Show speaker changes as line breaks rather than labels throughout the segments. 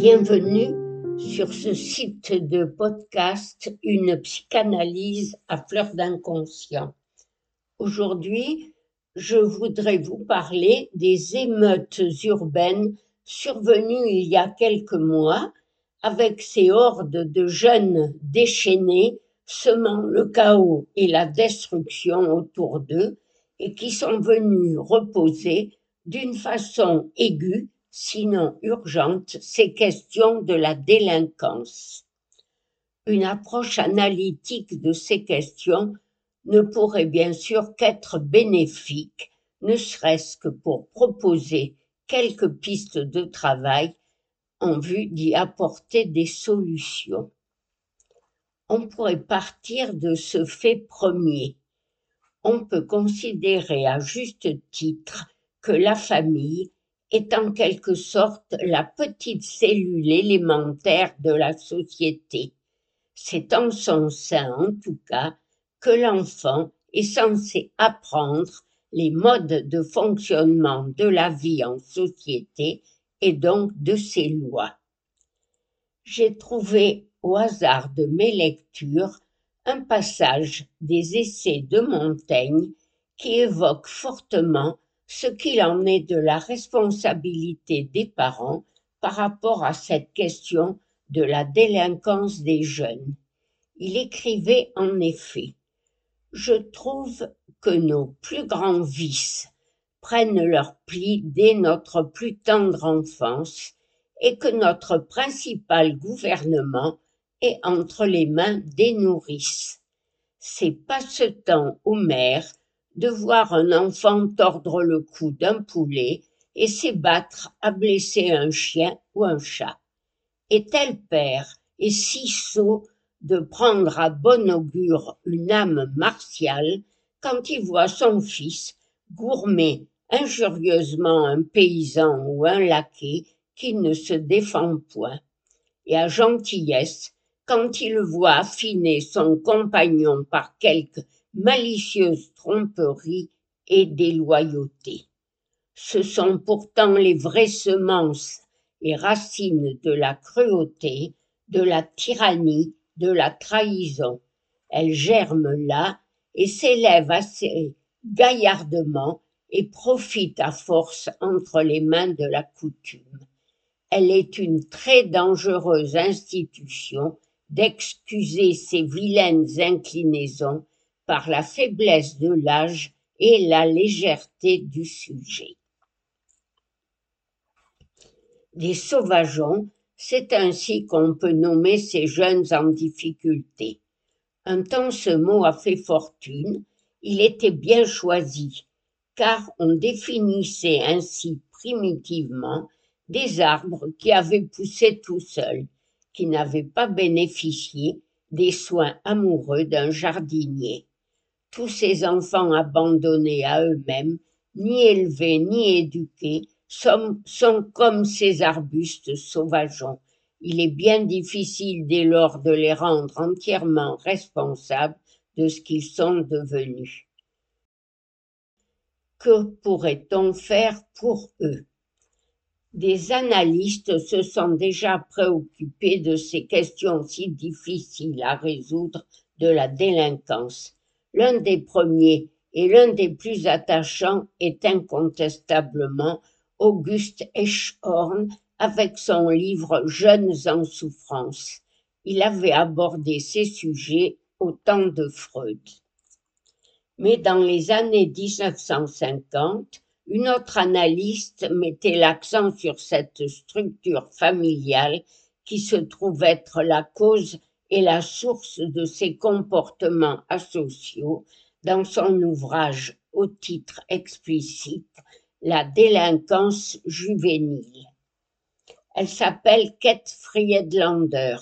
Bienvenue sur ce site de podcast Une psychanalyse à fleur d'inconscient. Aujourd'hui, je voudrais vous parler des émeutes urbaines survenues il y a quelques mois avec ces hordes de jeunes déchaînés semant le chaos et la destruction autour d'eux et qui sont venus reposer d'une façon aiguë, sinon urgente, ces questions de la délinquance. Une approche analytique de ces questions ne pourrait bien sûr qu'être bénéfique, ne serait-ce que pour proposer quelques pistes de travail en vue d'y apporter des solutions. On pourrait partir de ce fait premier. On peut considérer à juste titre que la famille est en quelque sorte la petite cellule élémentaire de la société. C'est en son sein, en tout cas, que l'enfant est censé apprendre les modes de fonctionnement de la vie en société et donc de ses lois. J'ai trouvé au hasard de mes lectures un passage des essais de Montaigne qui évoque fortement ce qu'il en est de la responsabilité des parents par rapport à cette question de la délinquance des jeunes. Il écrivait en effet Je trouve que nos plus grands vices prennent leur pli dès notre plus tendre enfance et que notre principal gouvernement est entre les mains des nourrices. C'est passe-temps aux mères de voir un enfant tordre le cou d'un poulet et s'ébattre à blesser un chien ou un chat. Et tel père est si sot de prendre à bon augure une âme martiale quand il voit son fils gourmer injurieusement un paysan ou un laquais qui ne se défend point, et à gentillesse quand il voit affiner son compagnon par quelque malicieuse tromperie et déloyauté. Ce sont pourtant les vraies semences et racines de la cruauté, de la tyrannie, de la trahison. Elles germent là et s'élèvent assez gaillardement et profitent à force entre les mains de la coutume. Elle est une très dangereuse institution d'excuser ces vilaines inclinaisons par la faiblesse de l'âge et la légèreté du sujet. Des sauvageons, c'est ainsi qu'on peut nommer ces jeunes en difficulté. Un temps ce mot a fait fortune, il était bien choisi, car on définissait ainsi primitivement des arbres qui avaient poussé tout seuls, qui n'avaient pas bénéficié des soins amoureux d'un jardinier tous ces enfants abandonnés à eux-mêmes, ni élevés ni éduqués, sont, comme ces arbustes sauvageons. Il est bien difficile dès lors de les rendre entièrement responsables de ce qu'ils sont devenus. Que pourrait-on faire pour eux? Des analystes se sont déjà préoccupés de ces questions si difficiles à résoudre de la délinquance. L'un des premiers et l'un des plus attachants est incontestablement Auguste Eschhorn avec son livre Jeunes en souffrance. Il avait abordé ces sujets au temps de Freud. Mais dans les années 1950, une autre analyste mettait l'accent sur cette structure familiale qui se trouve être la cause est la source de ses comportements asociaux dans son ouvrage au titre explicite La délinquance juvénile. Elle s'appelle Kate Friedlander.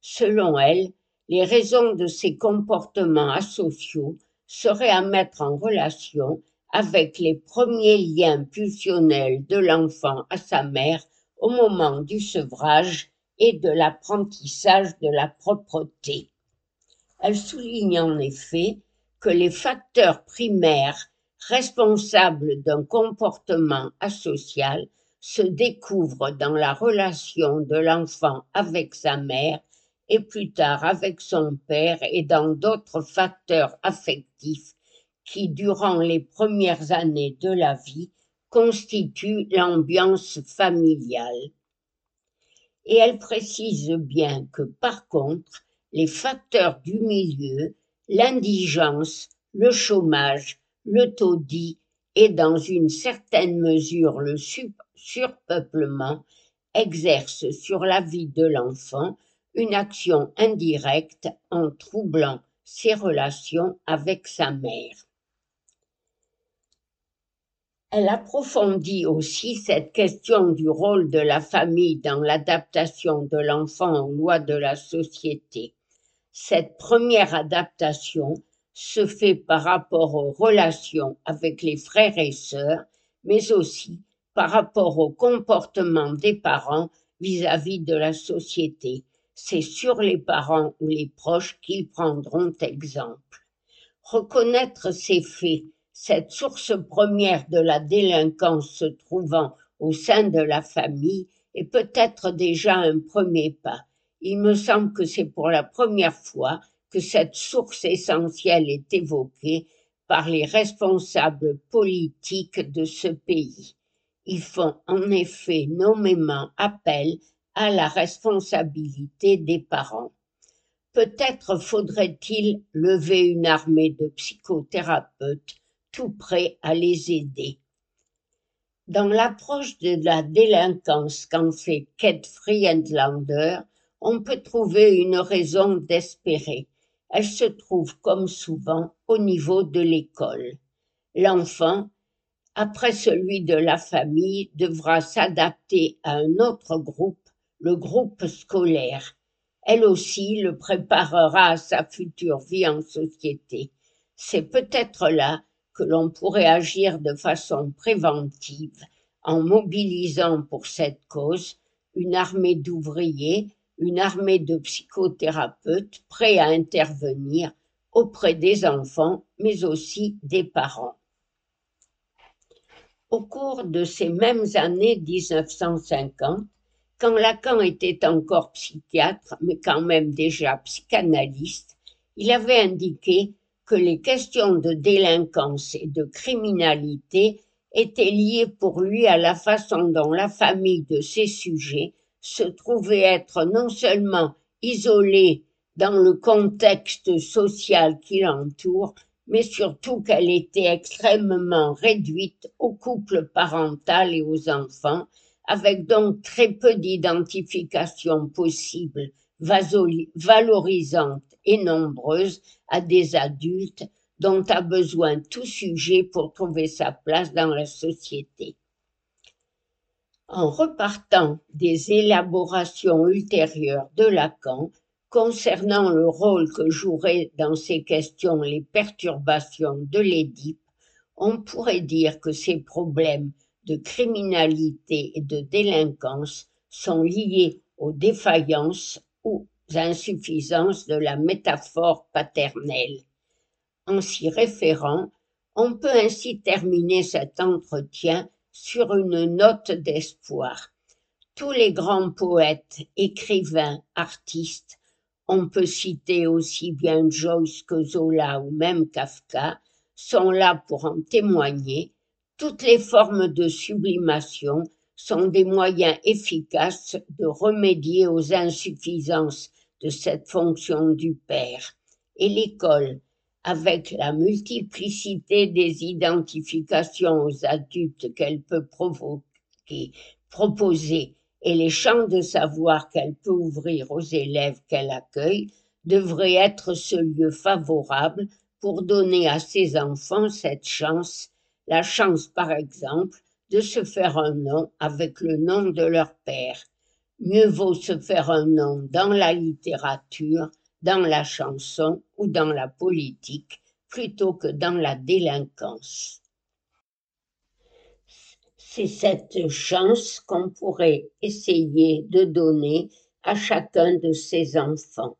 Selon elle, les raisons de ces comportements asociaux seraient à mettre en relation avec les premiers liens pulsionnels de l'enfant à sa mère au moment du sevrage et de l'apprentissage de la propreté. Elle souligne en effet que les facteurs primaires responsables d'un comportement asocial se découvre dans la relation de l'enfant avec sa mère et plus tard avec son père et dans d'autres facteurs affectifs qui, durant les premières années de la vie, constituent l'ambiance familiale. Et elle précise bien que, par contre, les facteurs du milieu, l'indigence, le chômage, le taudis et dans une certaine mesure le surpeuplement exercent sur la vie de l'enfant une action indirecte en troublant ses relations avec sa mère. Elle approfondit aussi cette question du rôle de la famille dans l'adaptation de l'enfant aux lois de la société. Cette première adaptation se fait par rapport aux relations avec les frères et sœurs, mais aussi par rapport au comportement des parents vis-à-vis de la société. C'est sur les parents ou les proches qu'ils prendront exemple. Reconnaître ces faits cette source première de la délinquance se trouvant au sein de la famille est peut-être déjà un premier pas. Il me semble que c'est pour la première fois que cette source essentielle est évoquée par les responsables politiques de ce pays. Ils font en effet nommément appel à la responsabilité des parents. Peut-être faudrait-il lever une armée de psychothérapeutes tout prêt à les aider. Dans l'approche de la délinquance qu'en fait Kate Friedlander, on peut trouver une raison d'espérer. Elle se trouve comme souvent au niveau de l'école. L'enfant, après celui de la famille, devra s'adapter à un autre groupe, le groupe scolaire. Elle aussi le préparera à sa future vie en société. C'est peut-être là que l'on pourrait agir de façon préventive en mobilisant pour cette cause une armée d'ouvriers, une armée de psychothérapeutes prêts à intervenir auprès des enfants, mais aussi des parents. Au cours de ces mêmes années 1950, quand Lacan était encore psychiatre, mais quand même déjà psychanalyste, il avait indiqué que les questions de délinquance et de criminalité étaient liées pour lui à la façon dont la famille de ces sujets se trouvait être non seulement isolée dans le contexte social qui l'entoure, mais surtout qu'elle était extrêmement réduite au couple parental et aux enfants, avec donc très peu d'identification possible, valorisante nombreuses à des adultes dont a besoin tout sujet pour trouver sa place dans la société. En repartant des élaborations ultérieures de Lacan concernant le rôle que joueraient dans ces questions les perturbations de l'Édipe, on pourrait dire que ces problèmes de criminalité et de délinquance sont liés aux défaillances ou insuffisances de la métaphore paternelle. En s'y référant, on peut ainsi terminer cet entretien sur une note d'espoir. Tous les grands poètes, écrivains, artistes, on peut citer aussi bien Joyce que Zola ou même Kafka, sont là pour en témoigner. Toutes les formes de sublimation sont des moyens efficaces de remédier aux insuffisances de cette fonction du père. Et l'école, avec la multiplicité des identifications aux adultes qu'elle peut provoquer, proposer et les champs de savoir qu'elle peut ouvrir aux élèves qu'elle accueille, devrait être ce lieu favorable pour donner à ses enfants cette chance, la chance par exemple de se faire un nom avec le nom de leur père, Mieux vaut se faire un nom dans la littérature, dans la chanson ou dans la politique plutôt que dans la délinquance. C'est cette chance qu'on pourrait essayer de donner à chacun de ses enfants.